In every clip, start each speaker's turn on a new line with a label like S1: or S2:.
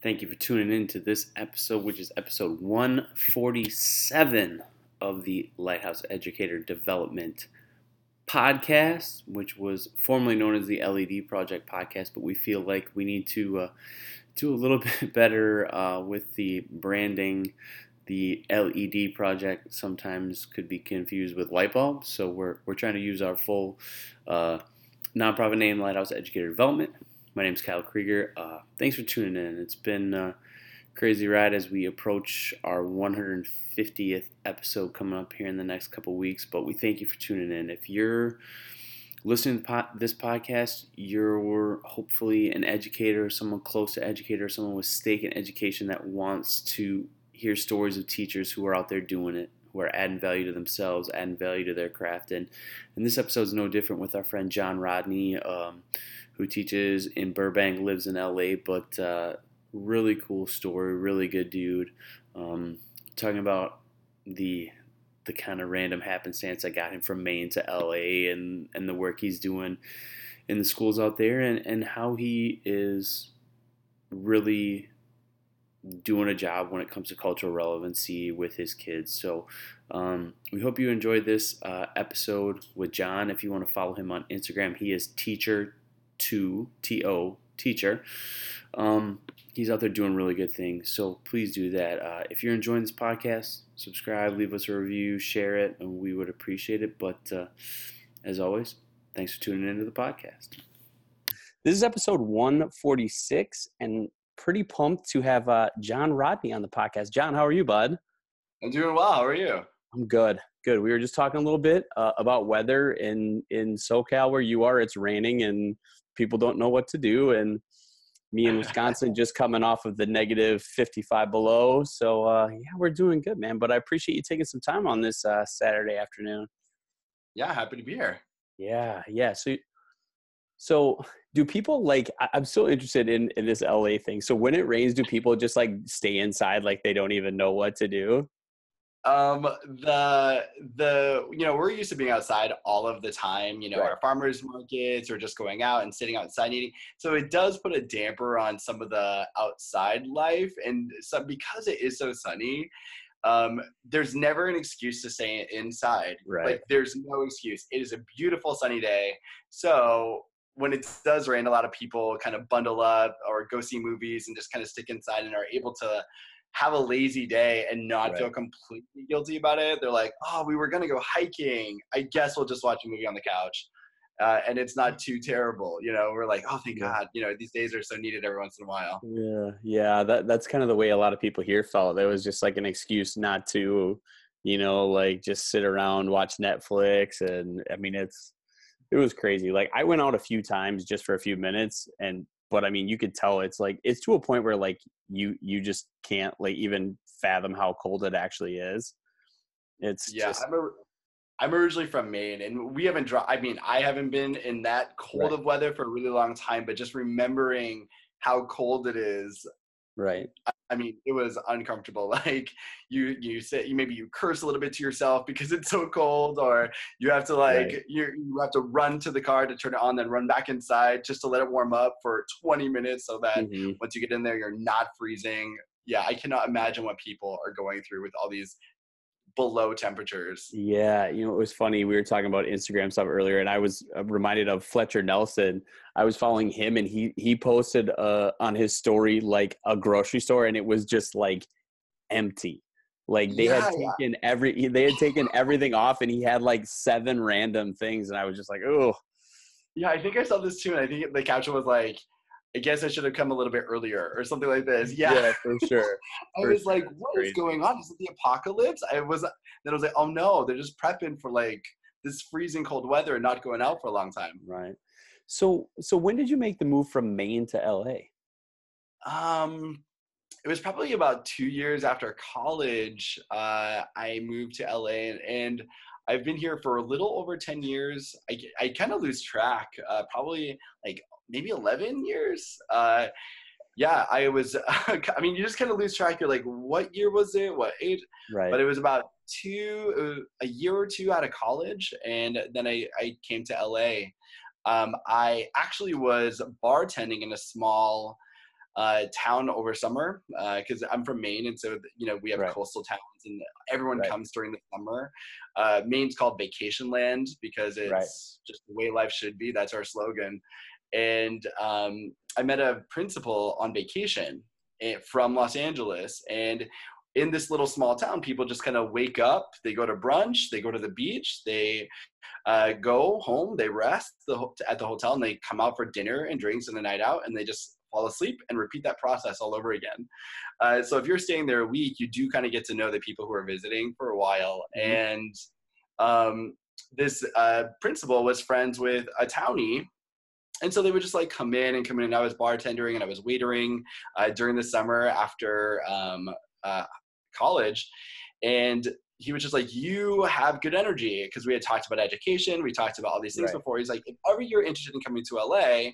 S1: Thank you for tuning in to this episode, which is episode 147 of the Lighthouse Educator Development Podcast, which was formerly known as the LED Project Podcast, but we feel like we need to uh, do a little bit better uh, with the branding. The LED project sometimes could be confused with light bulb, so we're, we're trying to use our full uh, nonprofit name, Lighthouse Educator Development. My name is Kyle Krieger. Uh, thanks for tuning in. It's been a crazy ride as we approach our 150th episode coming up here in the next couple weeks. But we thank you for tuning in. If you're listening to this podcast, you're hopefully an educator, someone close to educator, someone with stake in education that wants to hear stories of teachers who are out there doing it who are adding value to themselves, adding value to their craft. And, and this episode is no different with our friend John Rodney, um, who teaches in Burbank, lives in LA, but uh, really cool story, really good dude. Um, talking about the the kind of random happenstance that got him from Maine to LA and, and the work he's doing in the schools out there and, and how he is really doing a job when it comes to cultural relevancy with his kids. So um, we hope you enjoyed this uh, episode with John. If you want to follow him on Instagram, he is teacher to T O teacher. Um, he's out there doing really good things. So please do that. Uh, if you're enjoying this podcast, subscribe, leave us a review, share it, and we would appreciate it. But uh, as always, thanks for tuning into the podcast.
S2: This is episode 146, and pretty pumped to have uh, John Rodney on the podcast. John, how are you, bud?
S3: I'm doing well. How are you?
S2: I'm good. Good. We were just talking a little bit uh, about weather in in SoCal where you are. It's raining and people don't know what to do. And me in Wisconsin just coming off of the negative 55 below. So uh, yeah, we're doing good, man. But I appreciate you taking some time on this uh, Saturday afternoon.
S3: Yeah, happy to be here.
S2: Yeah, yeah. So so do people like i'm so interested in in this la thing so when it rains do people just like stay inside like they don't even know what to do
S3: um the the you know we're used to being outside all of the time you know right. our farmers markets or just going out and sitting outside eating so it does put a damper on some of the outside life and so because it is so sunny um, there's never an excuse to stay inside.
S2: Right.
S3: Like there's no excuse. It is a beautiful sunny day. So when it does rain, a lot of people kind of bundle up or go see movies and just kind of stick inside and are able to have a lazy day and not right. feel completely guilty about it. They're like, oh, we were going to go hiking. I guess we'll just watch a movie on the couch. Uh, and it's not too terrible. You know, we're like, oh, thank God. You know, these days are so needed every once in a while.
S2: Yeah, yeah. That that's kind of the way a lot of people here felt. It was just like an excuse not to, you know, like just sit around watch Netflix. And I mean, it's it was crazy. Like I went out a few times just for a few minutes and but I mean you could tell it's like it's to a point where like you you just can't like even fathom how cold it actually is. It's
S3: yeah,
S2: just,
S3: I'm a, I'm originally from Maine and we haven't dro- I mean I haven't been in that cold right. of weather for a really long time but just remembering how cold it is
S2: right
S3: I mean, it was uncomfortable. Like you, you say, you maybe you curse a little bit to yourself because it's so cold, or you have to like right. you, you have to run to the car to turn it on, then run back inside just to let it warm up for 20 minutes, so that mm-hmm. once you get in there, you're not freezing. Yeah, I cannot imagine what people are going through with all these below temperatures.
S2: Yeah, you know, it was funny. We were talking about Instagram stuff earlier, and I was uh, reminded of Fletcher Nelson. I was following him, and he he posted uh, on his story like a grocery store, and it was just like empty. Like they yeah, had taken yeah. every they had taken everything off, and he had like seven random things, and I was just like, oh.
S3: Yeah, I think I saw this too, and I think the caption was like, I guess I should have come a little bit earlier or something like this. Yeah,
S2: yeah for sure.
S3: I
S2: for
S3: was sure. like, "What is going on? Is it the apocalypse? I was then I was like, oh no, they're just prepping for like this freezing cold weather and not going out for a long time.
S2: Right. So so when did you make the move from Maine to LA?
S3: Um it was probably about two years after college. Uh, I moved to LA and, and I've been here for a little over 10 years. I, I kind of lose track, uh, probably like maybe 11 years. Uh, yeah, I was, I mean, you just kind of lose track. You're like, what year was it? What age?
S2: Right.
S3: But it was about two, a year or two out of college. And then I, I came to LA. Um, I actually was bartending in a small uh, town over summer because uh, I'm from Maine, and so you know we have right. coastal towns, and everyone right. comes during the summer. Uh, Maine's called Vacation Land because it's right. just the way life should be. That's our slogan. And um, I met a principal on vacation eh, from Los Angeles, and in this little small town, people just kind of wake up, they go to brunch, they go to the beach, they uh, go home, they rest the, at the hotel, and they come out for dinner and drinks and a night out, and they just fall asleep and repeat that process all over again. Uh, so if you're staying there a week, you do kind of get to know the people who are visiting for a while. Mm-hmm. And um, this uh, principal was friends with a townie. And so they would just like come in and come in. And I was bartending and I was waitering uh, during the summer after um, uh, college. And he was just like, You have good energy. Because we had talked about education, we talked about all these things right. before. He's like, If ever you're interested in coming to LA,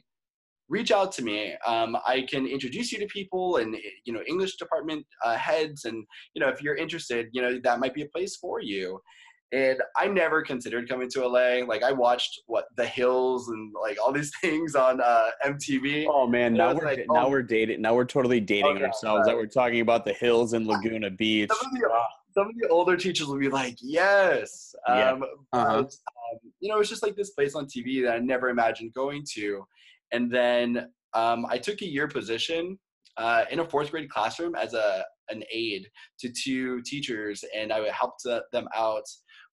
S3: reach out to me. Um, I can introduce you to people and you know English department uh, heads, and you know if you're interested, you know that might be a place for you. And I never considered coming to LA. Like I watched what The Hills and like all these things on uh, MTV.
S2: Oh man, now we're like, now oh. we're dating. Now we're totally dating okay, ourselves. Right. That we're talking about the hills and Laguna Beach.
S3: Some of the, some of the older teachers will be like, "Yes," yeah. um, uh-huh. but, um, you know, it's just like this place on TV that I never imagined going to. And then um, I took a year position uh, in a fourth grade classroom as a an aide to two teachers, and I helped them out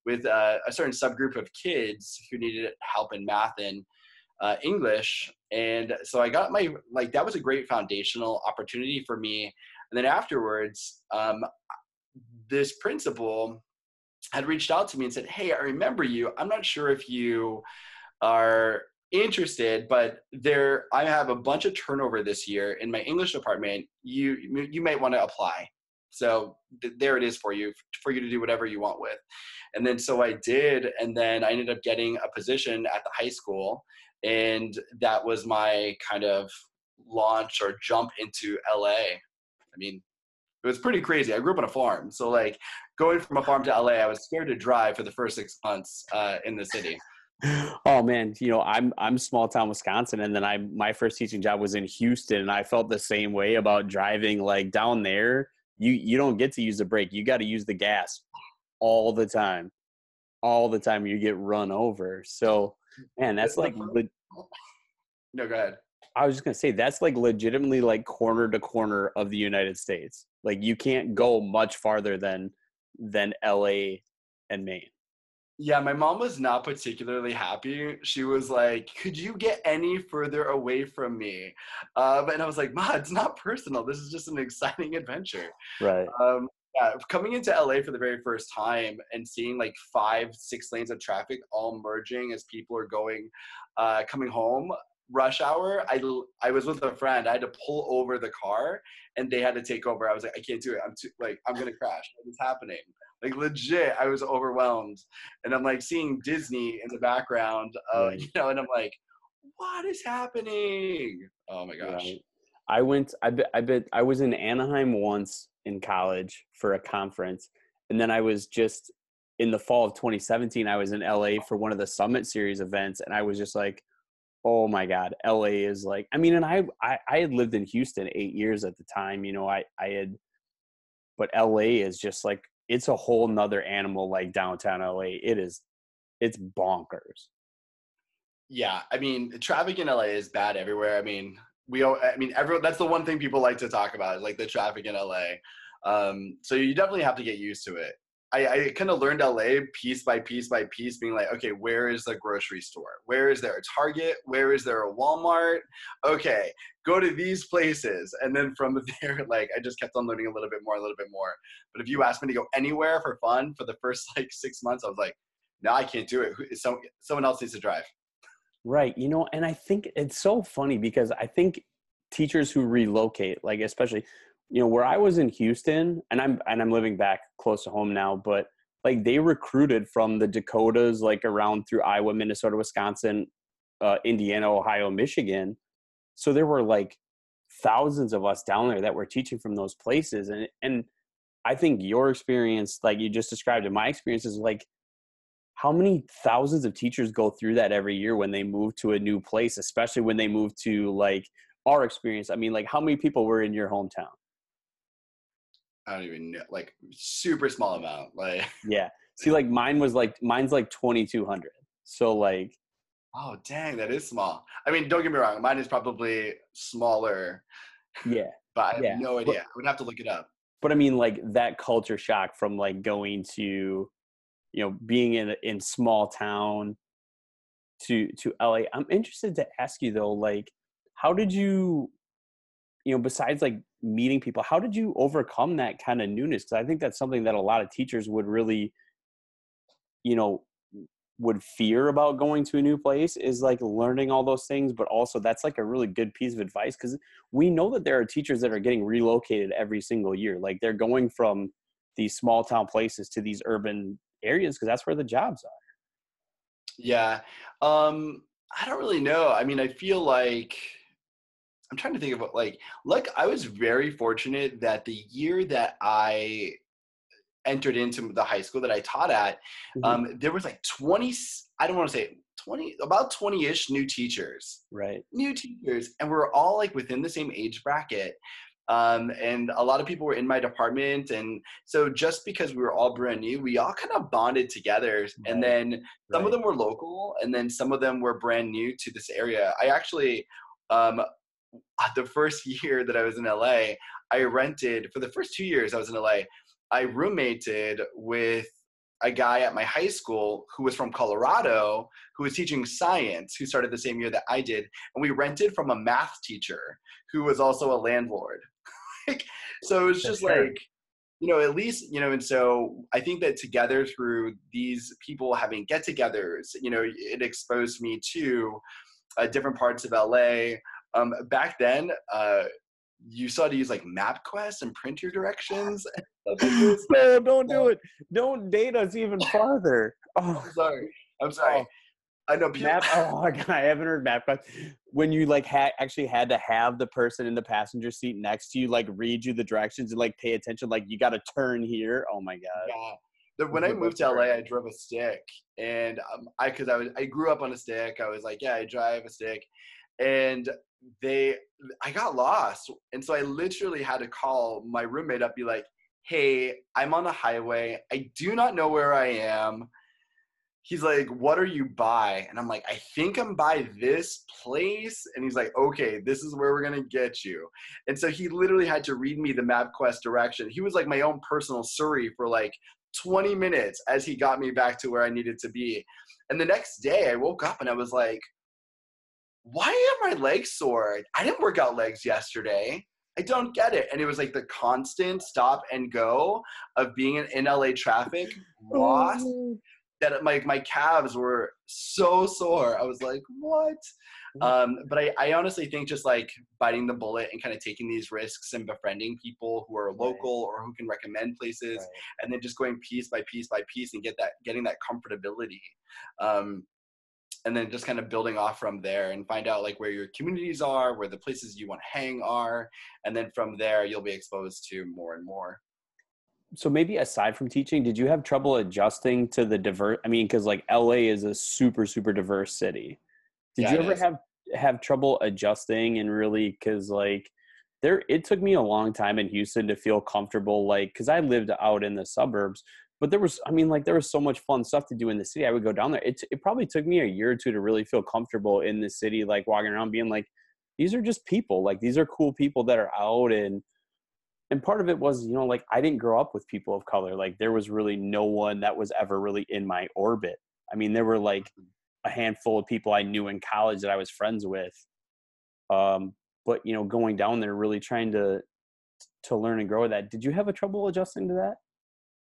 S3: with uh, a certain subgroup of kids who needed help in math and uh, English. And so I got my like that was a great foundational opportunity for me. And then afterwards, um, this principal had reached out to me and said, "Hey, I remember you. I'm not sure if you are interested, but there I have a bunch of turnover this year in my English department. You you might want to apply. So th- there it is for you for you to do whatever you want with. And then so I did, and then I ended up getting a position at the high school, and that was my kind of launch or jump into LA. I mean, it was pretty crazy. I grew up on a farm, so like going from a farm to LA, I was scared to drive for the first six months uh, in the city
S2: oh man, you know, I'm I'm small town Wisconsin and then I my first teaching job was in Houston and I felt the same way about driving like down there. You you don't get to use the brake. You got to use the gas all the time. All the time you get run over. So, man, that's like le-
S3: No, go ahead.
S2: I was just going to say that's like legitimately like corner to corner of the United States. Like you can't go much farther than than LA and Maine.
S3: Yeah, my mom was not particularly happy. She was like, "Could you get any further away from me?" Um, and I was like, "Ma, it's not personal. This is just an exciting adventure."
S2: Right.
S3: Um, yeah, coming into LA for the very first time and seeing like five, six lanes of traffic all merging as people are going, uh, coming home rush hour, I, I was with a friend. I had to pull over the car and they had to take over. I was like, I can't do it. I'm too, like, I'm going to crash. What is happening? Like, legit, I was overwhelmed. And I'm like seeing Disney in the background, uh, right. you know, and I'm like, what is happening? Oh my gosh. Right.
S2: I went, I bet, I bet I was in Anaheim once in college for a conference. And then I was just in the fall of 2017, I was in LA for one of the Summit Series events. And I was just like, oh my god la is like i mean and I, I i had lived in houston eight years at the time you know i i had but la is just like it's a whole nother animal like downtown la it is it's bonkers.
S3: Yeah i mean traffic in la is bad everywhere. I mean we i mean everyone that's the one thing people like to talk about like the traffic in la um, so you definitely have to get used to it I, I kind of learned LA piece by piece by piece, being like, okay, where is the grocery store? Where is there a Target? Where is there a Walmart? Okay, go to these places. And then from there, like, I just kept on learning a little bit more, a little bit more. But if you asked me to go anywhere for fun for the first like six months, I was like, no, I can't do it. So, someone else needs to drive.
S2: Right. You know, and I think it's so funny because I think teachers who relocate, like, especially you know where I was in Houston, and I'm and I'm living back close to home now, but like they recruited from the Dakotas, like around through Iowa, Minnesota, Wisconsin, uh, Indiana, Ohio, Michigan. So there were like thousands of us down there that were teaching from those places, and and I think your experience, like you just described, and my experience is like how many thousands of teachers go through that every year when they move to a new place, especially when they move to like our experience, I mean, like how many people were in your hometown?
S3: I don't even know, like super small amount. Like,
S2: Yeah. See, like mine was like mine's like twenty two hundred. So like
S3: oh dang, that is small. I mean, don't get me wrong, mine is probably smaller,
S2: yeah.
S3: but I have
S2: Yeah,
S3: no
S2: but-
S3: idea. I would have to look it up.
S2: But I mean, like that culture shock from like going to, you know, being in in small town to to LA. I'm interested to ask you though, like, how did you, you know, besides like meeting people, how did you overcome that kind of newness? Because I think that's something that a lot of teachers would really, you know, would fear about going to a new place is like learning all those things but also that's like a really good piece of advice because we know that there are teachers that are getting relocated every single year like they're going from these small town places to these urban areas because that's where the jobs are
S3: Yeah. Um, I don't really know. I mean, I feel like I'm trying to think about like look, I was very fortunate that the year that I entered into the high school that I taught at,
S2: Mhm.
S3: um, there was like 20 I don't want to say 20 about 20-ish new teachers.
S2: right
S3: New teachers and we're all like within the same age bracket. Um, and a lot of people were in my department and so just because we were all brand new we all kind of bonded together and then some of them were local and then some of them were brand new to this area i actually um, the first year that i was in la i rented for the first two years i was in la i roommated with a guy at my high school who was from colorado who was teaching science who started the same year that i did and we rented from a math teacher who was also a landlord Like, so it was just
S2: sure.
S3: like you know at least you know and so i think that together through these people having get-togethers you know it exposed me to uh, different parts of la um, back then uh, you saw to use like mapquest and print your directions
S2: no don't do it. Don't date us even farther. Oh.
S3: I'm sorry. I'm sorry.
S2: Oh.
S3: i know people
S2: map oh my god i haven't heard map quest when you like had actually had to have the person in the passenger seat next to you like read you the directions and like pay attention like you got to turn here. Oh my god.
S3: Yeah. The, when I moved to LA. I drove a stick, and um, I because I was I grew up on a stick. I was like, yeah, I drive a stick, and they I got lost, and so I literally had to call my roommate up, be like, hey, I'm on the highway. I do not know where I am. He's like, what are you by? And I'm like, I think I'm by this place. And he's like, okay, this is where we're gonna get you. And so he literally had to read me the MapQuest direction. He was like my own personal Siri for like 20 minutes as he got me back to where I needed to be. And the next day I woke up and I was like, why are my legs sore? I didn't work out legs yesterday. I don't get it. And it was like the constant stop and go of being in, LA traffic, lost, that my, my calves were so sore. I was like, what? Um, but I, I honestly think just like biting the bullet and kind of taking these risks and befriending people who are local or who can recommend places
S2: Right.
S3: and then just going piece by piece by piece and get that getting that comfortability um, and then just kind of building off from there and find out like where your communities are where the places you want to hang are and then from there you'll be exposed to more and more
S2: so maybe aside from teaching did you have trouble adjusting to the diverse i mean because like la is a super super diverse city did
S3: Yeah,
S2: you ever
S3: is.
S2: have have trouble adjusting and really because like there it took me a long time in houston to feel comfortable like because i lived out in the suburbs but there was i mean like there was so much fun stuff to do in the city i would go down there. It, it probably took me a year or two to really feel comfortable in the city like walking around being like these are just people like these are cool people that are out and and part of it was you know like i didn't grow up with people of color like there was really no one that was ever really in my orbit. I mean there were like a handful of people i knew in college that i was friends with um but you know going down there really trying to to learn and grow with that. Did you have a trouble adjusting to that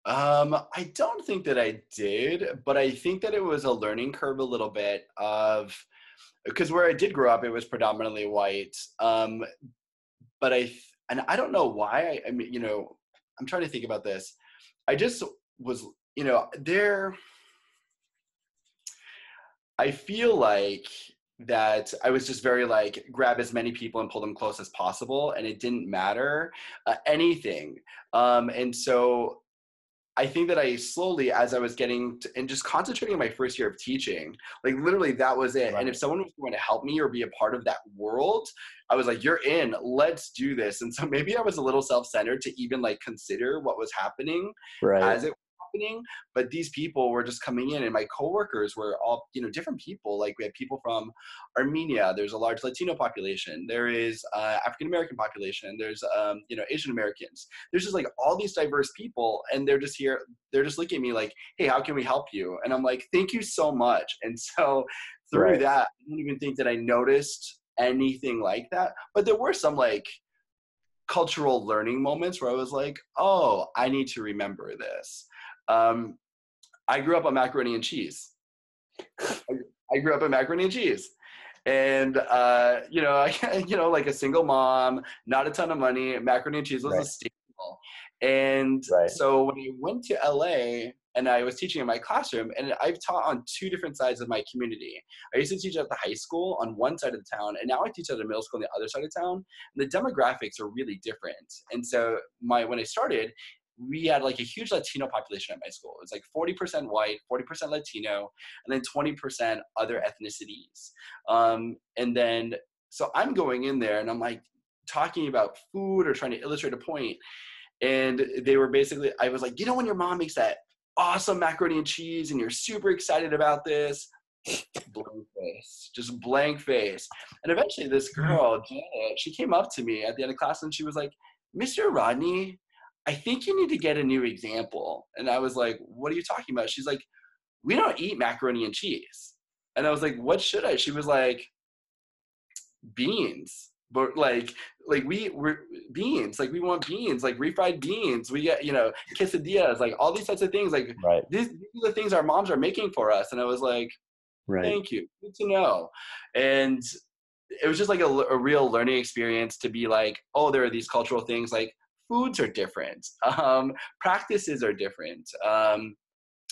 S3: Um, I don't think that I did, but I think that it was a learning curve a little bit of because where I did grow up, it was predominantly white. Um, but I and I don't know why. I, I mean, you know, I'm trying to think about this. I just was, you know, there. I feel like that I was just very like grab as many people and pull them close as possible, and it didn't matter uh, anything. Um, and so I think that I slowly, as I was getting to, and just concentrating on my first year of teaching, like literally that was it.
S2: Right.
S3: And if someone was going to help me or be a part of that world, I was like, you're in, let's do this. And so maybe I was a little self centered to even like consider what was happening
S2: right
S3: as it happening. But these people were just coming in, and my coworkers were all, you know, different people. Like we had people from Armenia. There's a large Latino population. There is uh, African American population. There's, um, you know, Asian Americans. There's just like all these diverse people, and they're just here. They're just looking at me like, "Hey, how can we help you?" And I'm like, "Thank you so much." And so through
S2: Right.
S3: that, I don't even think that I noticed anything like that. But there were some like cultural learning moments where I was like, "Oh, I need to remember this." Um, I grew up on macaroni and cheese. I, grew up on macaroni and cheese, and uh, you know, I, you know, like a single mom, not a ton of money. Macaroni and cheese was a staple, and
S2: Right.
S3: so when I went to LA and I was teaching in my classroom, and I've taught on two different sides of my community. I used to teach at the high school on one side of the town, and now I teach at a middle school on the other side of town. And the demographics are really different. And so my when I started, we had like a huge Latino population at my school. It was like 40% white, 40% Latino, and then 20% other ethnicities. Um, and then, so I'm going in there and I'm like talking about food or trying to illustrate a point. And they were basically, I was like, you know, when your mom makes that awesome macaroni and cheese and you're super excited about this, blank face, just blank face. And eventually, this girl, Janet, she came up to me at the end of class and she was like, Mr. Rodney, I think you need to get a new example. And I was like, What are you talking about? She's like, We don't eat macaroni and cheese. And I was like, What should I? She was like, Beans. But like, like we we're beans, like we want beans, like refried beans. We get, you know, quesadillas, like all these types of things. Like
S2: right
S3: these, these are the things our moms are making for us. And I was like,
S2: right
S3: thank you good to know and it was just like a, a real learning experience to be like oh there are these cultural things like foods are different um, practices are different um,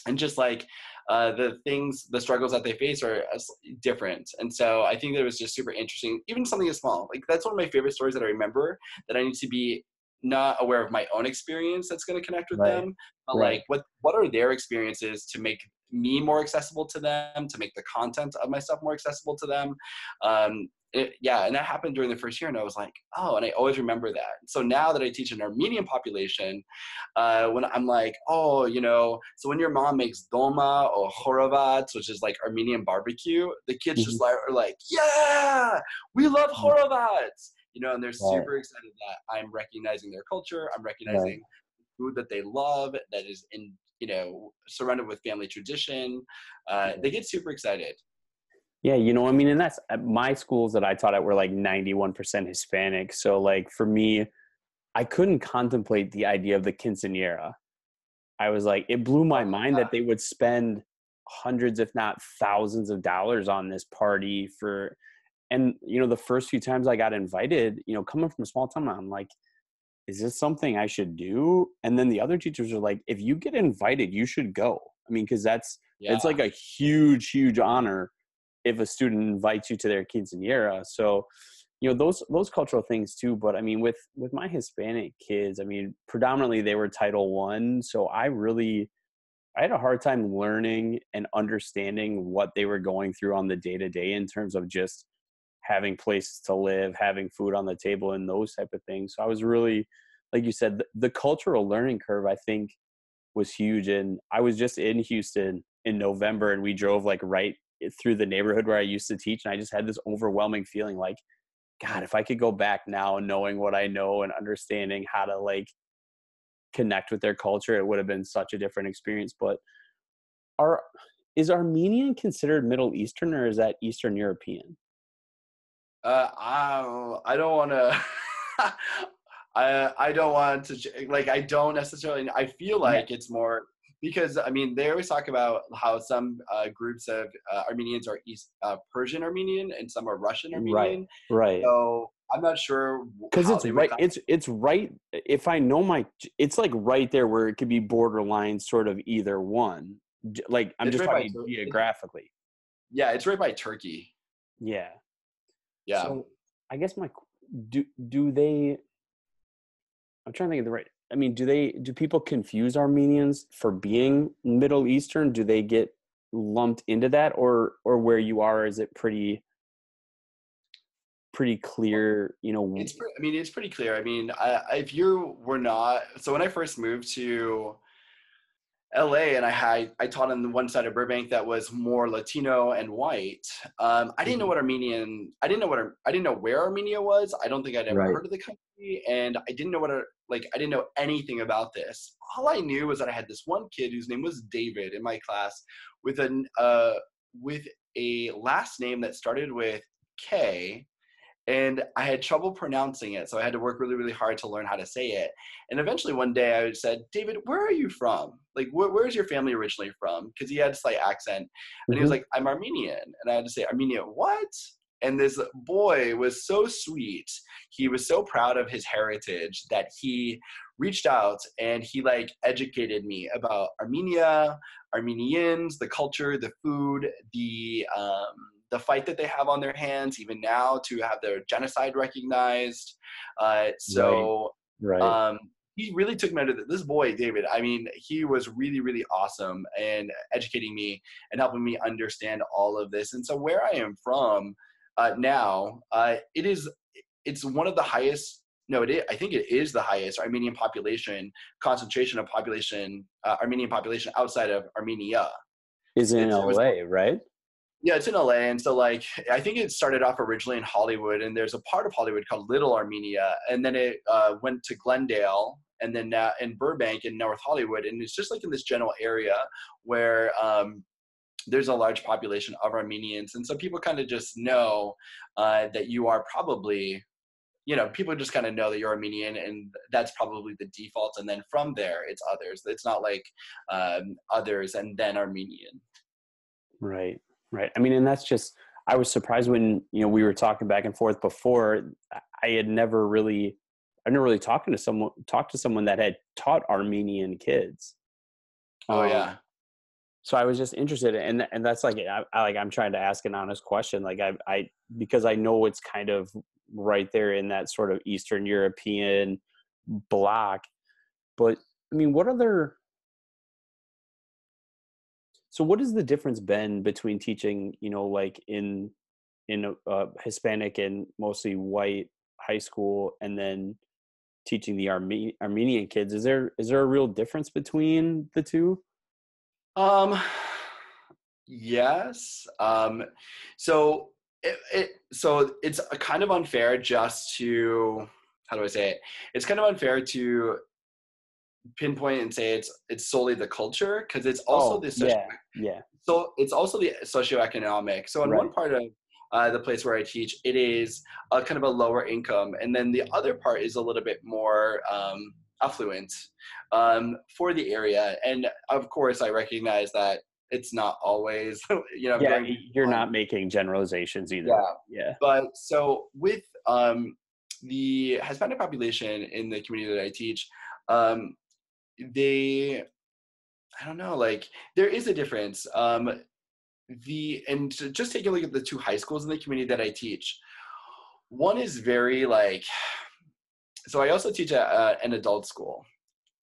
S3: and just like uh, the things the struggles that they face are uh, different and so i think that it was just super interesting even something as small like that's one of my favorite stories that i remember that i need to be not aware of my own experience that's going to connect with
S2: Right.
S3: them but
S2: Right.
S3: like what what are their experiences to make me more accessible to them to make the content of my stuff more accessible to them um, it, yeah and that happened during the first year and i was like oh and i always remember that. So now that i teach an armenian population uh, when i'm like oh you know so when your mom makes dolma or horovats which is like armenian barbecue the kids just like are like yeah we love horovats you know and they're
S2: Right.
S3: super excited that i'm recognizing their culture i'm recognizing food that they love that is in you know surrounded with family tradition uh, they get super excited
S2: Yeah, you know, I mean, and that's uh, my schools that I taught at were like 91% Hispanic. So, like, for me, I couldn't contemplate the idea of the quinceanera. I was like, it blew my mind that ah. they would spend hundreds, if not thousands of dollars on this party for, and, you know, the first few times I got invited, you know, coming from a small town, I'm like, is this something I should do? And then the other teachers are like, if you get invited, you should go. I mean, because that's,
S3: yeah
S2: it's like a huge huge honor if a student invites you to their quinceanera. So you know those those cultural things too but i mean with with my hispanic kids i mean predominantly they were title one so i really i had a hard time learning and understanding what they were going through on the day to day in terms of just having places to live having food on the table and those type of things. So i was really like you said the, the cultural learning curve i think was huge and i was just in houston in november and we drove like right through the neighborhood where i used to teach and i just had this overwhelming feeling like god if i could go back now knowing what i know and understanding how to like connect with their culture it would have been such a different experience but are is armenian considered middle eastern or is that eastern european?
S3: Uh, I, I don't want to I, I don't want to like I don't necessarily I feel like it's more because I mean they always talk about how some uh, groups of uh, Armenians are East uh, Persian Armenian and some are Russian Armenian.
S2: right Right.
S3: So I'm not sure
S2: because it's right it's it's right if i know my it's like right there where it could be borderline sort of either one like i'm
S3: It's
S2: just
S3: right
S2: talking geographically
S3: yeah, it's right by Turkey.
S2: yeah
S3: Yeah.
S2: so i guess my do do they i'm trying to think of the right I mean, do they do people confuse Armenians for being Middle Eastern? Do they get lumped into that, or or where you are is it pretty pretty clear? You know,
S3: It's, I mean, it's pretty clear. I mean, I, if you were not, so when I first moved to LA and I had, I taught on the one side of Burbank that was more Latino and white. Um, I didn't know
S2: Mhm.
S3: what Armenian, I didn't know what, I didn't know where Armenia was. I don't think I'd ever
S2: Right.
S3: heard of the country. And I didn't know what, a, like, I didn't know anything about this. All I knew was that I had this one kid whose name was David in my class with an, uh, with a last name that started with K and I had trouble pronouncing it, so I had to work really, really hard to learn how to say it. And eventually, one day, I said, "David, where are you from? Like, wh- where's your family originally from?" Because he had a slight accent, and he was
S2: Mhm.
S3: like, "I'm Armenian," and I had to say, "Armenia, what?" And this boy was so sweet. He was so proud of his heritage that he reached out and he like educated me about Armenia, Armenians, the culture, the food, the um, the fight that they have on their hands, even now, to have their genocide recognized. Uh, so
S2: right.
S3: um, he really took me under the, this boy, David. I mean, he was really, really awesome and educating me and helping me understand all of this. And so, where I am from uh, now, uh, it is it's one of the highest. No, it is, I think it is the highest Armenian population concentration of population, uh, Armenian population outside of Armenia.
S2: is in
S3: it's- it was-
S2: LA, right?
S3: Yeah, it's in LA, and so like I think it started off originally in Hollywood, and there's a part of Hollywood called Little Armenia, and then it uh, went to Glendale, and then now in Burbank in North Hollywood, and it's just like in this general area where there's a large population of Armenians, and so people kind of just know uh, that you are probably, you know, people just kind of know that you're Armenian, and that's probably the default, and then from there it's others. It's not like um, others and then Armenian.
S2: Right, right. I mean, and that's just. I was surprised when you know we were talking back and forth before. I had never really, I've never really talking to someone talked to someone that had taught Armenian kids.
S3: Oh
S2: Um,
S3: yeah.
S2: So I was just interested, and and that's like I, I like I'm trying to ask an honest question, like I I because I know it's kind of right there in that sort of Eastern European block, but I mean, what other? So what has the difference been between teaching, you know, like in in a uh, Hispanic and mostly white high school, and then teaching the Arme- Armenian kids? Is there is there a real difference between the two?
S3: Um, yes. Um, so it, it so it's kind of unfair just to how do I say it? It's kind of unfair to pinpoint and say it's it's solely the culture because it's also
S2: Oh,
S3: the socio-
S2: yeah, yeah.
S3: so it's also the socioeconomic. So in one part of uh, the place where I teach, it is a kind of a lower income, and then the other part is a little bit more um, affluent um, for the area. And of course, I recognize that it's not always, you know,
S2: yeah, you're not making generalizations either.
S3: Yeah.
S2: Yeah.
S3: but so with um, the Hispanic population in the community that I teach, um, they, I don't know, like there is a difference. Um, the and just take a look at the two high schools in the community that I teach. One is very like, so I also teach at uh, an adult school,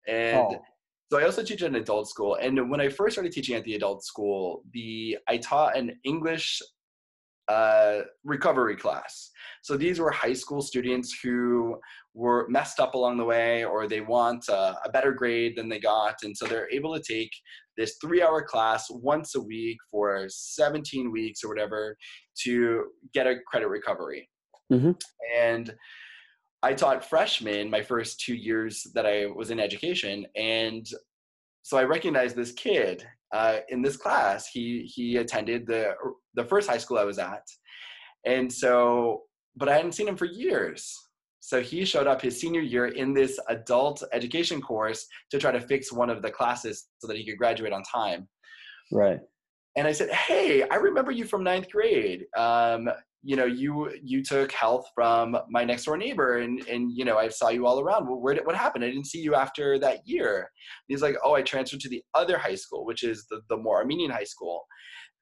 S3: and
S2: Oh.
S3: so I also teach at an adult school. And when I first started teaching at the adult school, the I taught an English uh, recovery class. So these were high school students who were messed up along the way, or they want uh, a better grade than they got, and so they're able to take this three-hour class once a week for 17 weeks or whatever to get a credit recovery.
S2: Mhm.
S3: And I taught freshmen my first two years that I was in education, and so I recognized this kid uh, in this class. He he attended the the first high school I was at, and so but I hadn't seen him for years. So he showed up his senior year in this adult education course to try to fix one of the classes so that he could graduate on time.
S2: Right.
S3: And I said, "Hey, I remember you from ninth grade. Um, you know, you you took health from my next door neighbor, and and you know, I saw you all around. Well, where did what happened? I didn't see you after that year." And he's like, "Oh, I transferred to the other high school, which is the the more Armenian high school."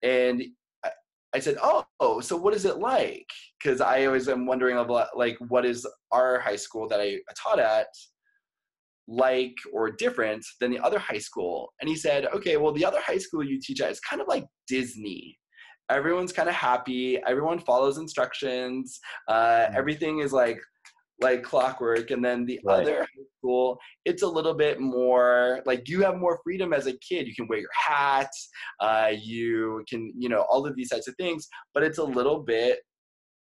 S3: And I, I said, "Oh, so what is it like?" Because I always am wondering about like what is our high school that I taught at like or different than the other high school? And he said, okay, well, the other high school you teach at is kind of like Disney. Everyone's kind of happy. Everyone follows instructions. Uh,
S2: Mm.
S3: everything is like like clockwork. And then the
S2: Right.
S3: other high school, it's a little bit more like you have more freedom as a kid. You can wear your hat. Uh, you can, you know, all of these types of things. But it's a little bit,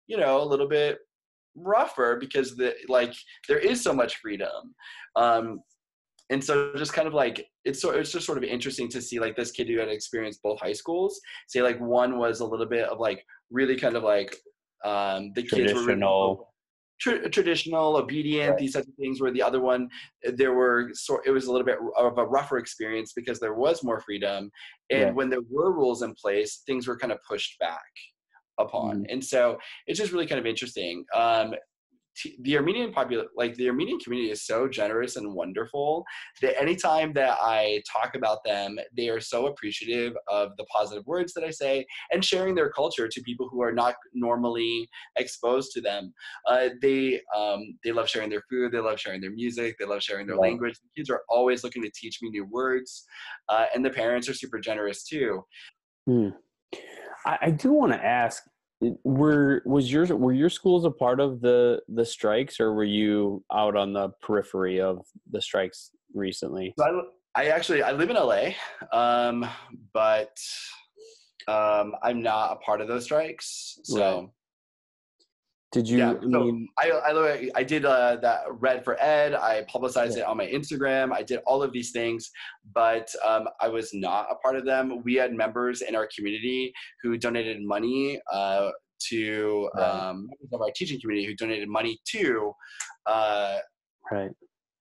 S3: you know, a little bit rougher because the like there is so much freedom um and so just kind of like it's so it's just sort of interesting to see like this kid who had experienced both high schools say like one was a little bit of like really kind of like um the kids were really tra- traditional obedient
S2: Right.
S3: these types of things where the other one there were sort it was a little bit of a rougher experience because there was more freedom and
S2: Yeah.
S3: when there were rules in place things were kind of pushed back upon and so it's just really kind of interesting um the Armenian popul like the Armenian community is so generous and wonderful that anytime that I talk about them, they are so appreciative of the positive words that I say and sharing their culture to people who are not normally exposed to them. Uh, they um, they love sharing their food, they love sharing their music, they love sharing their
S2: Right.
S3: language. The kids are always looking to teach me new words, uh, and the parents are super generous too.
S2: Hmm. I, I do want to ask: Were was your were your schools a part of the the strikes, or were you out on the periphery of the strikes recently?
S3: So I, I actually I live in LA, um, but um, I'm not a part of those strikes. So.
S2: Did you?
S3: Yeah,
S2: I
S3: so-
S2: mean,
S3: I I, I did uh, that Red for Ed. I publicized it on my Instagram. I did all of these things, but um, I was not a part of them. We had members in our community who donated money uh, to
S2: Right.
S3: um, members of our teaching community who donated money to. Uh,
S2: right,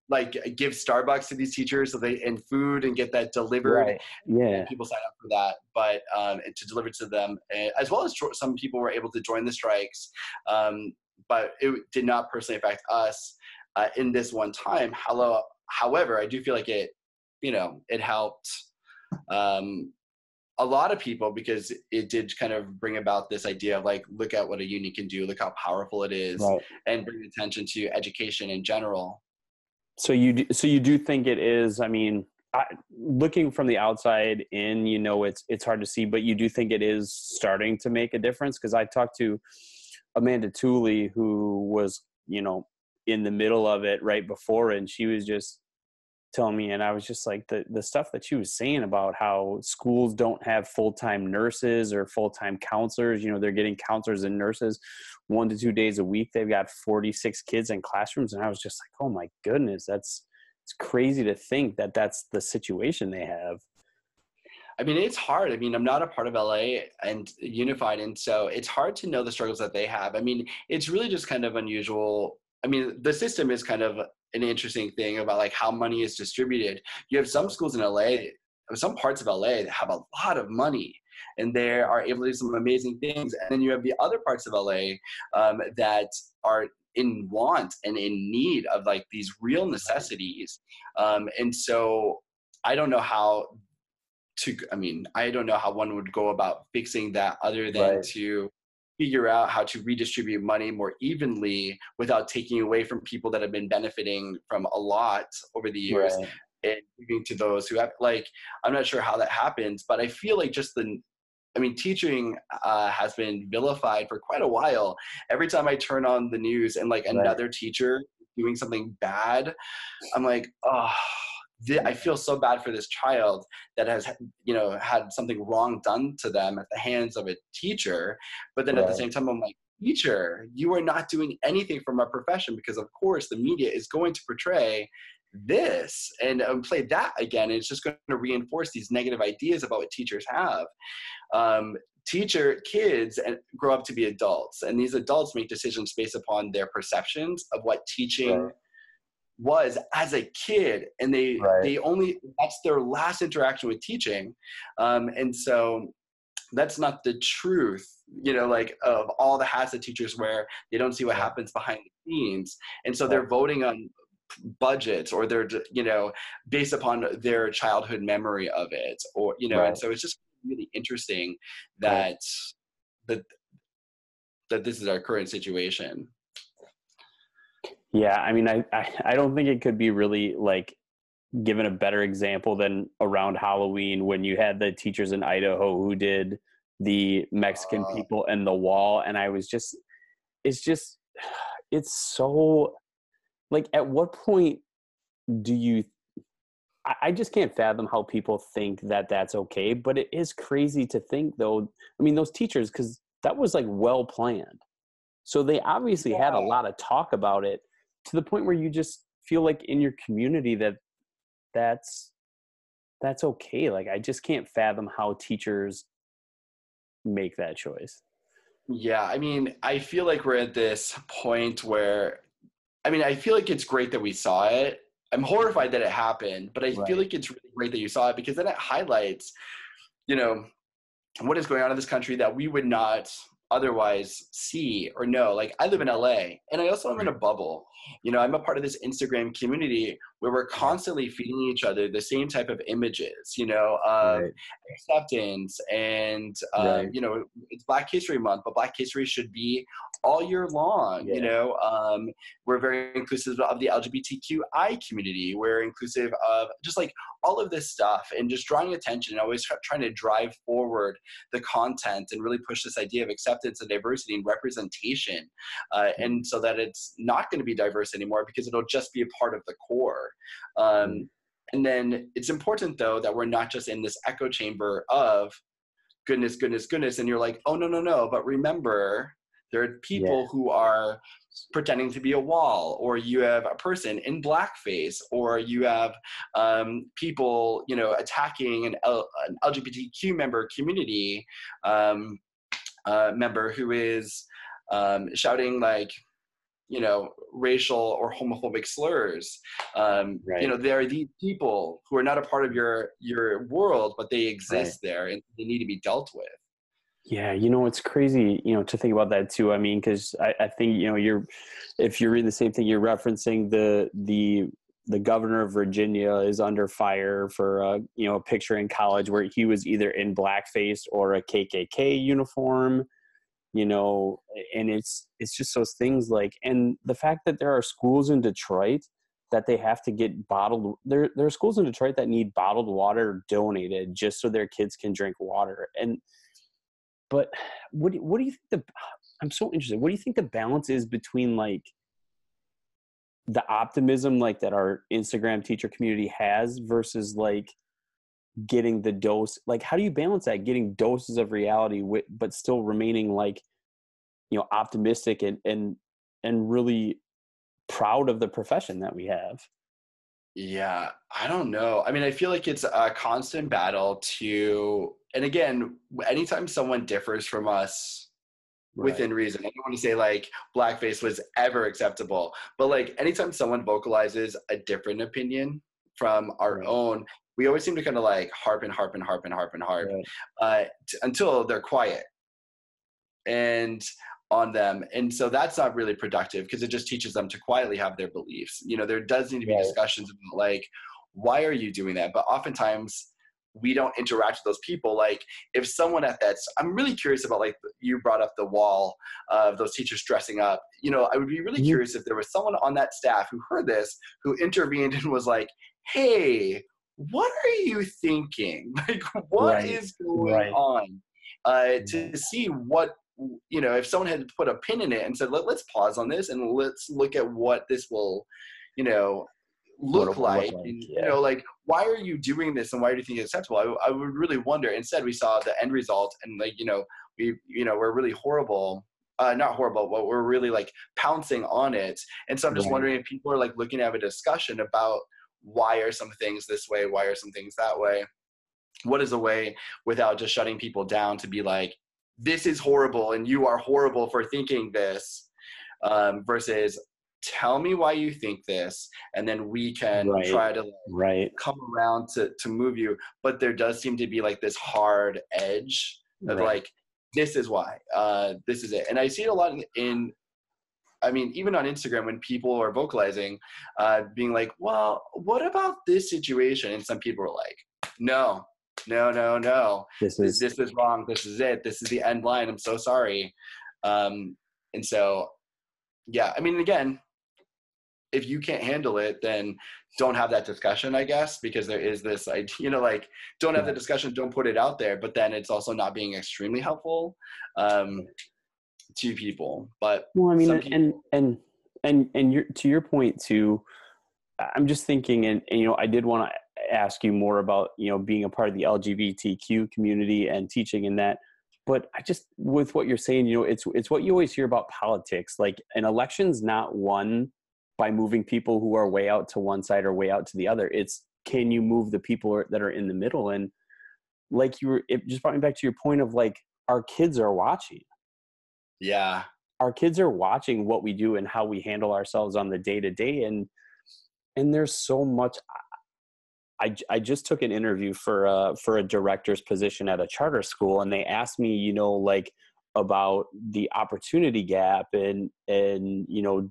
S3: like give Starbucks to these teachers so they and food and get that delivered
S2: right, yeah,
S3: people sign up for that, but um, and to deliver to them, eh, as well as some people were able to join the strikes, um, but it did not personally affect us uh, in this one time. Hello, however, I do feel like it, you know, it helped um, a lot of people because it did kind of bring about this idea of like, look at what a union can do, look how powerful it is,
S2: right.
S3: and bring attention to education in general.
S2: So you do, so you do think it is? I mean, I, looking from the outside in, you know, it's it's hard to see, but you do think it is starting to make a difference? Because I talked to Amanda Tooley, who was, you know, in the middle of it right before, and she was just telling me, and I was just like, the the stuff that she was saying about how schools don't have full time nurses or full time counselors. You know, they're getting counselors and nurses one to two days a week. They've got forty six kids in classrooms, and I was just like, oh my goodness, that's it's crazy to think that that's the situation they have.
S3: I mean, it's hard. I mean, I'm not a part of LA and Unified, and so it's hard to know the struggles that they have. I mean, it's really just kind of unusual. I mean, the system is kind of an interesting thing about like how money is distributed. You have some schools in LA, some parts of LA that have a lot of money and they are able to do some amazing things. And then you have the other parts of LA um, that are in want and in need of like these real necessities. Um, and so I don't know how to i mean i don't know how one would go about fixing that other than
S2: Right.
S3: to figure out how to redistribute money more evenly without taking away from people that have been benefiting from a lot over the years and giving to those who have like i'm not sure how that happens but i feel like just the i mean teaching uh, has been vilified for quite a while. Every time i turn on the news and like
S2: Right.
S3: another teacher doing something bad i'm like oh i feel so bad for this child that has you know had something wrong done to them at the hands of a teacher but then at the same time i'm like teacher you are not doing anything from our profession because of course the media is going to portray this and um, play that again And it's just going to reinforce these negative ideas about what teachers have um, teacher kids and grow up to be adults and these adults make decisions based upon their perceptions of what teaching
S2: Right.
S3: Was as a kid and they
S2: Right.
S3: they only that's their last interaction with teaching. Um, and so that's not the truth you know like of all the hats that teachers wear. They don't see what happens behind the scenes. And so they're voting on budgets or they're you know based upon their childhood memory of it or you know
S2: Right.
S3: and so it's just really interesting that that that this is our current situation
S2: Yeah, I mean, I, I, I don't think it could be really like given a better example than around Halloween when you had the teachers in Idaho who did the Mexican
S3: Uh.
S2: people and the wall, and I was just, it's just, it's so, like, at what point do you? I, I just can't fathom how people think that that's okay, but it is crazy to think though. I mean, those teachers, because that was like well planned, so they obviously had a lot of talk about it to the point where you just feel like in your community that that's that's okay like i just can't fathom how teachers make that choice
S3: Yeah, I mean, I feel like we're at this point where, I mean, I feel like it's great that we saw it. I'm horrified that it happened, but I
S2: Right.
S3: feel like it's really great that you saw it because then it highlights, you know, what is going on in this country that we would not otherwise see or know. Like I live in LA and I also live in a bubble. You know, I'm a part of this Instagram community where we're constantly feeding each other the same type of images, you know, of
S2: Right.
S3: acceptance and um,
S2: Right.
S3: you know it's black history month but black history should be all year long you know um, we're very inclusive of the lgbtqi community we're inclusive of just like all of this stuff and just drawing attention and always trying to drive forward the content and really push this idea of acceptance and diversity and representation uh, and so that it's not going to be diverse anymore because it'll just be a part of the core um, and then it's important though that we're not just in this echo chamber of goodness, goodness, goodness, and you're like, oh no, no, no. But remember, there are people who are pretending to be a wall, or you have a person in blackface, or you have um, people, you know, attacking an, L- an LGBTQ member community um, uh, member who is um, shouting like you know racial or homophobic slurs um,
S2: Right.
S3: you know there are these people who are not a part of your your world but they exist there and they need to be dealt with
S2: Yeah, you know, it's crazy, you know, to think about that too. I mean, because I, I think, you know, you're, if you're reading the same thing, you're referencing the, the, the governor of Virginia is under fire for, a, you know, a picture in college where he was either in blackface or a KKK uniform, you know, and it's, it's just those things like, and the fact that there are schools in Detroit that they have to get bottled, there, there are schools in Detroit that need bottled water donated just so their kids can drink water. And, but what do, what do you think the i'm so interested what do you think the balance is between like the optimism like that our instagram teacher community has versus like getting the dose like how do you balance that getting doses of reality with, but still remaining like you know optimistic and and and really proud of the profession that we have
S3: Yeah, I don't know. I mean, I feel like it's a constant battle to, and again, anytime someone differs from us within reason, I don't want to say like blackface was ever acceptable, but like anytime someone vocalizes a different opinion from our
S2: Right.
S3: own, we always seem to kind of like harp and harp and harp and harp and harp
S2: Right.
S3: uh, t- until they're quiet and on them and so that's not really productive because it just teaches them to quietly have their beliefs you know there does need to be
S2: Right.
S3: discussions about like why are you doing that but oftentimes we don't interact with those people like if someone at that i'm really curious about like you brought up the wall of those teachers dressing up you know i would be really
S2: Mhm.
S3: curious if there was someone on that staff who heard this who intervened and was like hey what are you thinking like what is
S2: Right.
S3: going
S2: Right.
S3: on uh, to see what you know if someone had put a pin in it and said Let, let's pause on this and let's look at what this will you know look
S2: it will look
S3: like,
S2: like,
S3: and,
S2: yeah.
S3: you know like why are you doing this and why do you think it's acceptable I, I would really wonder instead we saw the end result and like you know we you know we're really horrible uh, not horrible, but we're really like pouncing on it. And so I'm just
S2: Right.
S3: wondering if people are like looking to have a discussion about why are some things this way, why are some things that way. What is a way without just shutting people down to be like, this is horrible and you are horrible for thinking this, um, versus tell me why you think this, and then we can
S2: Right.
S3: try to
S2: right.
S3: come around to to move you. But there does seem to be like this hard edge of
S2: right.
S3: like this is why uh, this is it. And i see it a lot in, in i mean even on instagram when people are vocalizing uh, being like well what about this situation? And some people are like no no no no.
S2: This
S3: this,
S2: is
S3: this is wrong. This is it. This is the end line. I'm so sorry. Um, and so yeah i mean again if you can't handle it, then don't have that discussion, I guess, because there is this idea, you know, like don't have the discussion, don't put it out there, but then it's also not being extremely helpful um, to people. But
S2: well, I mean,
S3: people,
S2: and and and and your, to your point too, I'm just thinking, and, and you know, I did want to ask you more about you know being a part of the LGBTQ community and teaching in that but I just with what you're saying, you know, it's it's what you always hear about politics. Like an election's not won by moving people who are way out to one side or way out to the other. It's can you move the people that are in the middle? And like you were, it just brought me back to your point of like our kids are watching.
S3: Yeah,
S2: our kids are watching what we do and how we handle ourselves on the day to day, and and there's so much. I, I just took an interview for a, for a director's position at a charter school, and they asked me, you know, like about the opportunity gap and and you know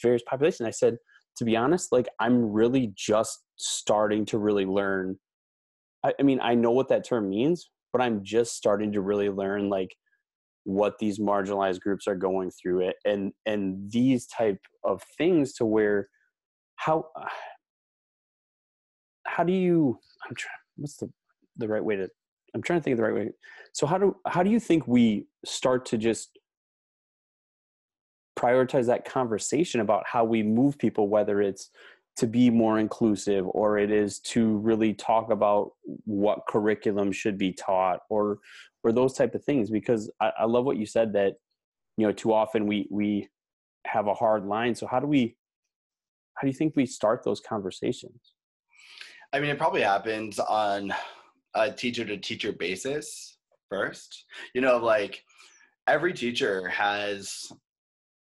S2: various population. I said, to be honest, like I'm really just starting to really learn. I, I mean, I know what that term means, but I'm just starting to really learn like what these marginalized groups are going through it and and these type of things to where how how do you i'm trying what's the the right way to i'm trying to think of the right way so how do how do you think we start to just prioritize that conversation about how we move people whether it's to be more inclusive or it is to really talk about what curriculum should be taught or or those type of things. Because I, I love what you said that you know too often we we have a hard line. So how do we how do you think we start those conversations?
S3: I mean, it probably happens on a teacher to teacher basis first. You know, like every teacher has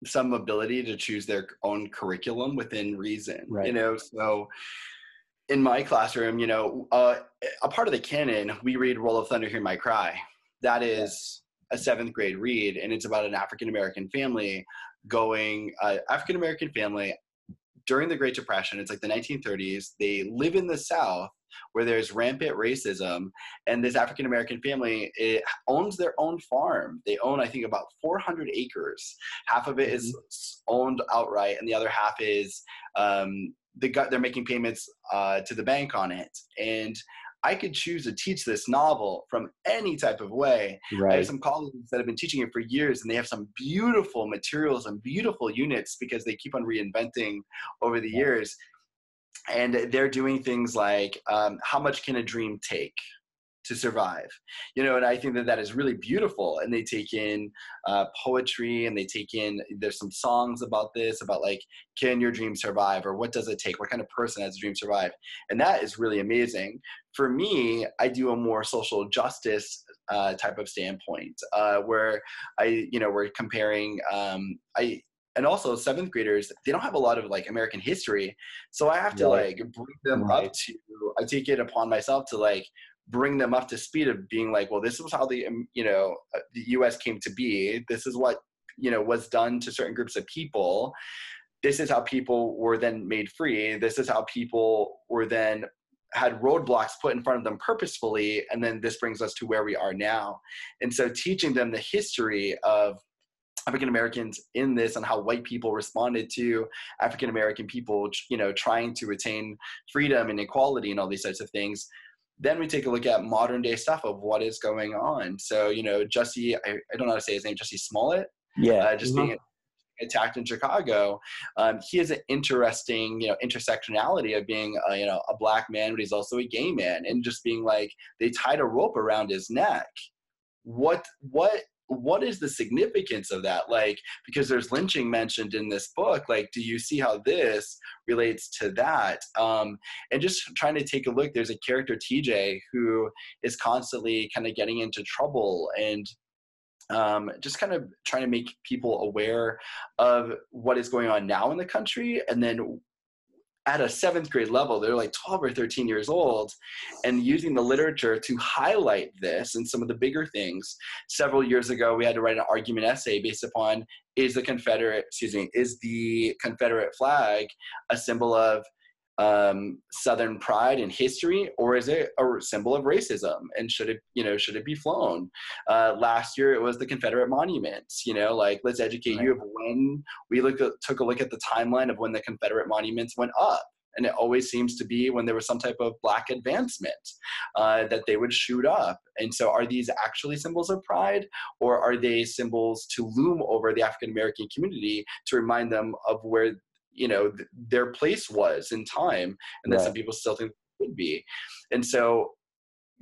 S3: some ability to choose their own curriculum within reason. Right. You know, so in my classroom, you know, uh, a part of the canon, we read Roll of Thunder, Hear My Cry. That is a seventh grade read, and it's about an African American family going, uh, African American family during the Great Depression, it's like the 1930s, they live in the South where there's rampant racism and this african american family it owns their own farm they own i think about 400 acres half of it is mm-hmm. owned outright and the other half is um, they got they're making payments uh, to the bank on it and I could choose to teach this novel from any type of way. Right. I have some colleagues that have been teaching it for years, and they have some beautiful materials and beautiful units because they keep on reinventing over the years. And they're doing things like um, how much can a dream take? to survive? You know and i think that that is really beautiful. And they take in uh, poetry and they take in there's some songs about this about like can your dream survive? Or what does it take? What kind of person has a dream survive and that is really amazing. For me i do a more social justice uh, type of standpoint uh, where i you know we're comparing um, i and also seventh graders they don't have a lot of like american history so i have to right. like bring them right. up to i take it upon myself to like bring them up to speed of being like, well, this is how the um, you know uh, the U.S. came to be. This is what you know was done to certain groups of people. This is how people were then made free. This is how people were then had roadblocks put in front of them purposefully, and then this brings us to where we are now. And so, teaching them the history of African Americans in this and how white people responded to African American people, you know, trying to attain freedom and equality and all these types of things then we take a look at modern day stuff of what is going on. So, you know, Jesse, I, I don't know how to say his name, Jesse Smollett.
S2: Yeah.
S3: Uh, just mm-hmm. being attacked in Chicago. Um, he has an interesting, you know, intersectionality of being, a, you know, a black man, but he's also a gay man, and just being like they tied a rope around his neck. What what what is the significance of that? Like because there's lynching mentioned in this book like do you see how this relates to that? Um, and just trying to take a look there's a character tj who is constantly kind of getting into trouble and um, just kind of trying to make people aware of what is going on now in the country and then at a seventh grade level, they're like 12 or 13 years old, and using the literature to highlight this and some of the bigger things. Several years ago, we had to write an argument essay based upon is the Confederate, excuse me, is the Confederate flag a symbol of um, Southern pride and history, or is it a symbol of racism? And should it, you know, should it be flown? Uh, last year it was the Confederate monuments. You know, like let's educate right. you of when we look at, took a look at the timeline of when the Confederate monuments went up. And it always seems to be when there was some type of black advancement uh, that they would shoot up. And so, are these actually symbols of pride, or are they symbols to loom over the African American community to remind them of where you know th- their place was in time and that right. some people still think it would be and so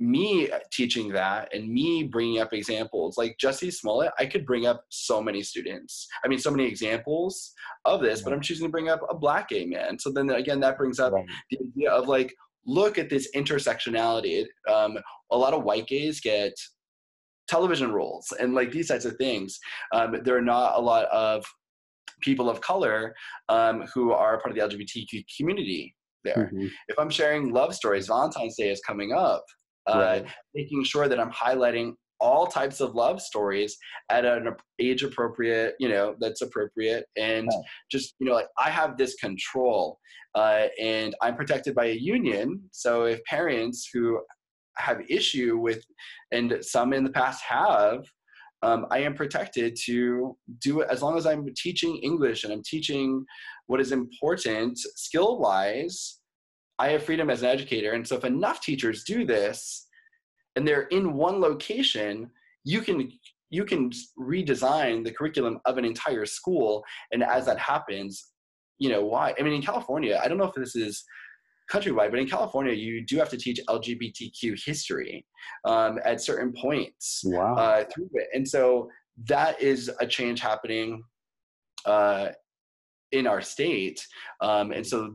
S3: me teaching that and me bringing up examples like Jussie Smollett, I could bring up so many students. I mean, so many examples of this, but I'm choosing to bring up a black gay man. So then again, that brings up right. the idea of like, look at this intersectionality. Um, a lot of white gays get television roles and like these types of things. Um, there are not a lot of people of color um, who are part of the LGBTQ community there. Mm-hmm. If I'm sharing love stories, Valentine's Day is coming up. Uh, right. Making sure that I'm highlighting all types of love stories at an age appropriate, you know, that's appropriate, and right. just you know, like I have this control, uh, and I'm protected by a union. So if parents who have issue with, and some in the past have, um, I am protected to do it as long as I'm teaching English and I'm teaching what is important skill wise. I have freedom as an educator. And so if enough teachers do this and they're in one location, you can you can redesign the curriculum of an entire school. And as that happens, you know why? I mean, in California, I don't know if this is countrywide, but in California, you do have to teach LGBTQ history um, at certain points
S2: wow. uh,
S3: through it. And so that is a change happening uh, in our state. Um, and so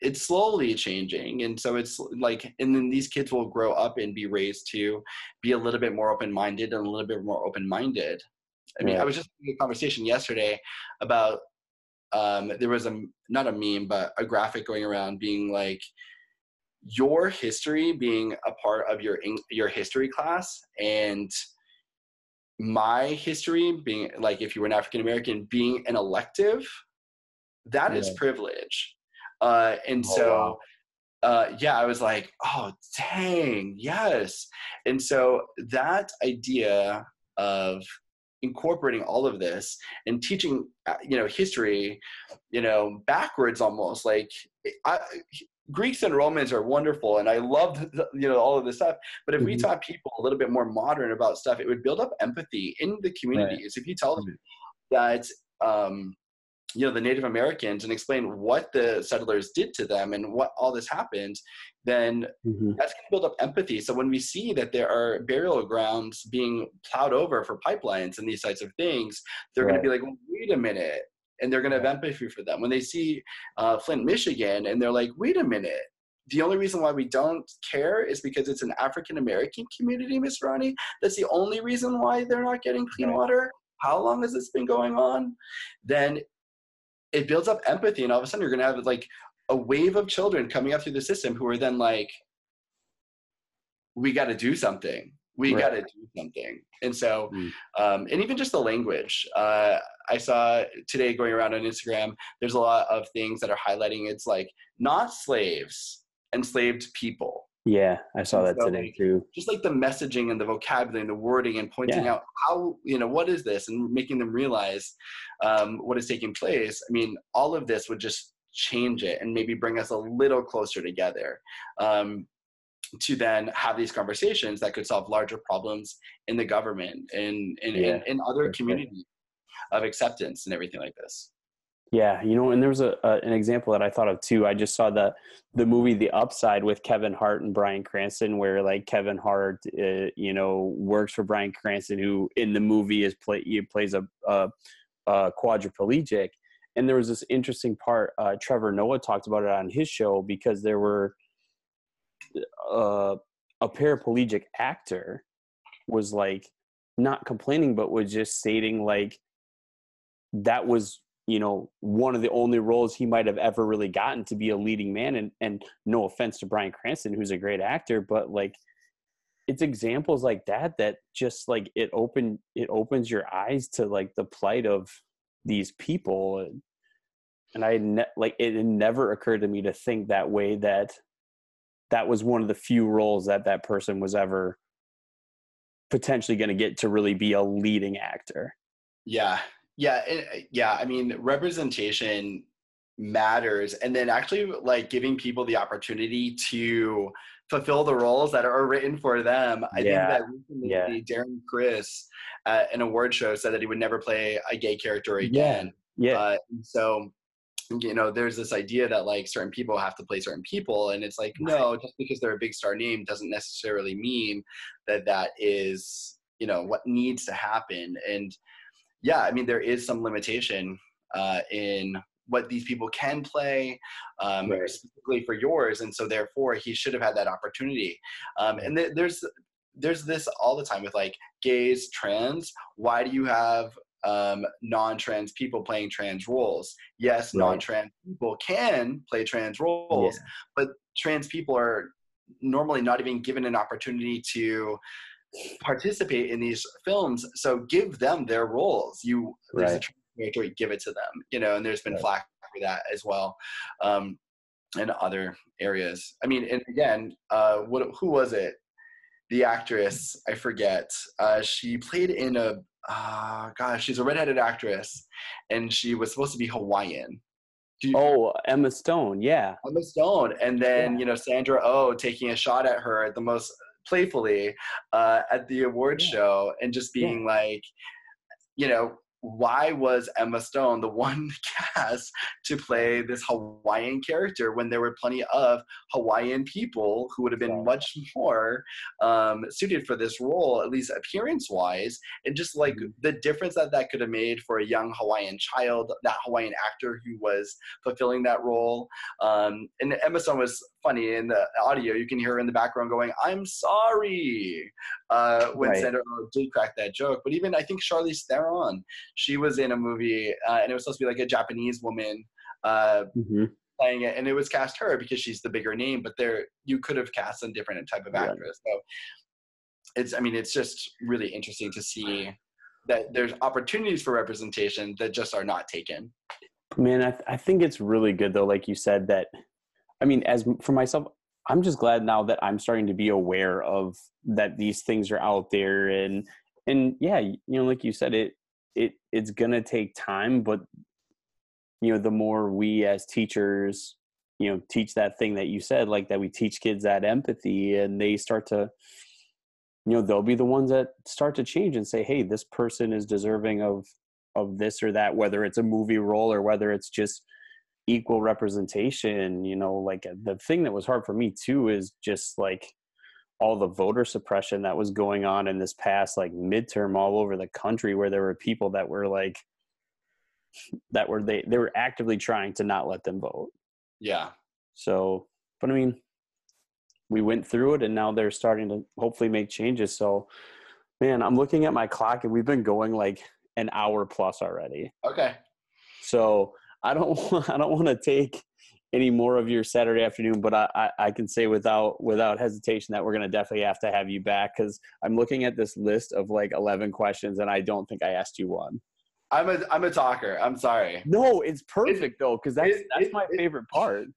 S3: it's slowly changing. And so it's like, and then these kids will grow up and be raised to be a little bit more open minded and a little bit more open minded. I mean, yeah. I was just in a conversation yesterday about um, there was a not a meme but a graphic going around being like your history being a part of your your history class and my history being like if you were an african american being an elective that yeah. is privilege uh, and oh, so wow. uh, yeah i was like oh dang yes and so that idea of incorporating all of this and teaching uh, you know history you know backwards almost like I, greeks and romans are wonderful and i love you know all of this stuff but if mm-hmm. we taught people a little bit more modern about stuff it would build up empathy in the communities right. if you tell them mm-hmm. that um, you know the Native Americans and explain what the settlers did to them and what all this happened, then mm-hmm. that's going to build up empathy. So when we see that there are burial grounds being plowed over for pipelines and these types of things, they're right. going to be like, well, wait a minute, and they're going to have empathy for them. When they see uh, Flint, Michigan, and they're like, wait a minute. The only reason why we don't care is because it's an African American community, Miss Ronnie. That's the only reason why they're not getting clean water how long has this been going on then it builds up empathy and all of a sudden you're going to have like a wave of children coming up through the system who are then like we got to do something we right. got to do something and so mm. um, and even just the language uh, i saw today going around on instagram there's a lot of things that are highlighting it's like not slaves enslaved people
S2: yeah, I saw that so today too.
S3: Just like the messaging and the vocabulary and the wording and pointing yeah. out how, you know, what is this and making them realize um, what is taking place. I mean, all of this would just change it and maybe bring us a little closer together um, to then have these conversations that could solve larger problems in the government and in, yeah, in, in, other communities of acceptance and everything like this.
S2: Yeah, you know, and there was a, a, an example that I thought of too. I just saw the the movie The Upside with Kevin Hart and Bryan Cranston, where like Kevin Hart, uh, you know, works for Bryan Cranston, who in the movie is play he plays a, a, a quadriplegic. And there was this interesting part. Uh, Trevor Noah talked about it on his show because there were uh, a paraplegic actor was like not complaining, but was just stating like that was you know one of the only roles he might have ever really gotten to be a leading man and and no offense to Bryan Cranston who's a great actor but like it's examples like that that just like it open it opens your eyes to like the plight of these people and I ne- like it never occurred to me to think that way that that was one of the few roles that that person was ever potentially going to get to really be a leading actor.
S3: Yeah. Yeah, it, yeah, I mean representation matters and then actually like giving people the opportunity to fulfill the roles that are written for them. I
S2: Yeah.
S3: think that recently
S2: Yeah.
S3: Darren Criss at an award show said that he would never play a gay character again.
S2: Yeah.
S3: Uh, so, you know, there's this idea that like certain people have to play certain people, and it's like, no, just because they're a big star name doesn't necessarily mean that that is, you know, what needs to happen. And yeah, I mean, there is some limitation uh, in what these people can play, um,
S2: Right.
S3: specifically for yours, and so therefore he should have had that opportunity. Um, and th- there's there's this all the time with like gays, trans. Why do you have um, non-trans people playing trans roles? Yes,
S2: Right.
S3: non-trans people can play trans roles, but trans people are normally not even given an opportunity to participate in these films. So give them their roles. You there's a
S2: Right.
S3: character, give it to them. You know, and there's been
S2: Right.
S3: flack for that as well. Um, and other areas. I mean, and again, uh, what who was it? The actress, I forget. Uh, she played in a uh, gosh, she's a redheaded actress, and she was supposed to be Hawaiian. You,
S2: Oh, Emma Stone. Yeah.
S3: Emma Stone, and then
S2: Yeah.
S3: you know Sandra Oh taking a shot at her at the most playfully uh, at the award
S2: Yeah.
S3: show, and just being like, you know, why was Emma Stone the one cast to play this Hawaiian character when there were plenty of Hawaiian people who would have been much more um, suited for this role, at least appearance wise, and just like
S2: Mhm.
S3: the difference that that could have made for a young Hawaiian child, that Hawaiian actor who was fulfilling that role. Um, and Emma Stone was funny in the audio. You can hear her in the background going, "I'm sorry," uh, when
S2: Right.
S3: Sandra Oh did crack that joke. But even I think Charlize Theron, she was in a movie, uh, and it was supposed to be like a Japanese woman. Uh,
S2: hmm
S3: playing it, and it was cast her because she's the bigger name. But there, you could have cast a different type of actress. So it's, I mean, it's just really interesting to see that there's opportunities for representation that just are not taken.
S2: Man, I, th- I think it's really good though, like you said, that I mean, as for myself, I'm just glad now that I'm starting to be aware of that these things are out there and and yeah, you know, like you said, it it it's gonna take time, but you know, the more we as teachers, you know, teach that thing that you said, like that we teach kids that empathy and they start to you know, they'll be the ones that start to change and say, hey, this person is deserving of of this or that, whether it's a movie role or whether it's just equal representation. You know, like uh, the thing that was hard for me too is just like all the voter suppression that was going on in this past like midterm all over the country where there were people that were like that were they they were actively trying to not let them vote.
S3: Yeah.
S2: So, but I mean, we went through it and now they're starting to hopefully make changes. So, man, I'm looking at my clock and we've been going like an hour plus already.
S3: Okay.
S2: So I don't want, I don't want to take any more of your Saturday afternoon, but I, I, I can say without without hesitation that we're gonna definitely have to have you back because I'm looking at this list of like 11 questions and I don't think I asked you one.
S3: I'm a I'm a talker. I'm sorry.
S2: No, it's perfect though because that's
S3: it-
S2: that's
S3: it-
S2: my
S3: it-
S2: favorite part.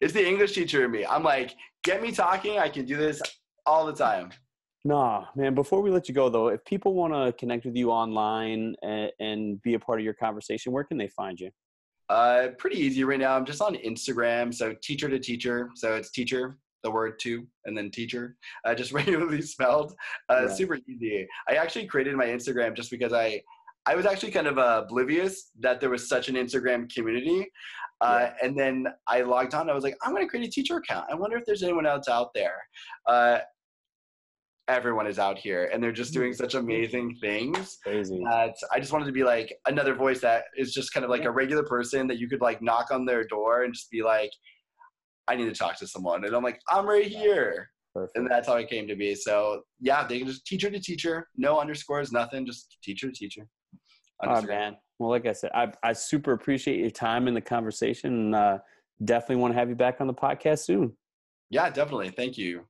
S3: It's the English teacher in me. I'm like, get me talking. I can do this all the time.
S2: Nah, man. Before we let you go, though, if people want to connect with you online and, and be a part of your conversation, where can they find you?
S3: Uh, pretty easy right now. I'm just on Instagram. So teacher to teacher. So it's teacher, the word two, and then teacher, uh, just regularly spelled. Uh,
S2: Right.
S3: Super easy. I actually created my Instagram just because I, I was actually kind of uh, oblivious that there was such an Instagram community. Uh, And then I logged on. I was like, I'm going to create a teacher account. I wonder if there's anyone else out there. Uh, everyone is out here, and they're just doing such amazing things
S2: Crazy.
S3: that I just wanted to be like another voice that is just kind of like a regular person that you could like knock on their door and just be like, I need to talk to someone. And I'm like, I'm right here.
S2: Perfect.
S3: And that's how it came to be. So yeah, they can just teacher to teacher, no underscores, nothing, just teacher to teacher.
S2: Oh, man. Well, like I said, I, I super appreciate your time in the conversation. And, uh, definitely want to have you back on the podcast soon.
S3: Yeah, definitely. Thank you.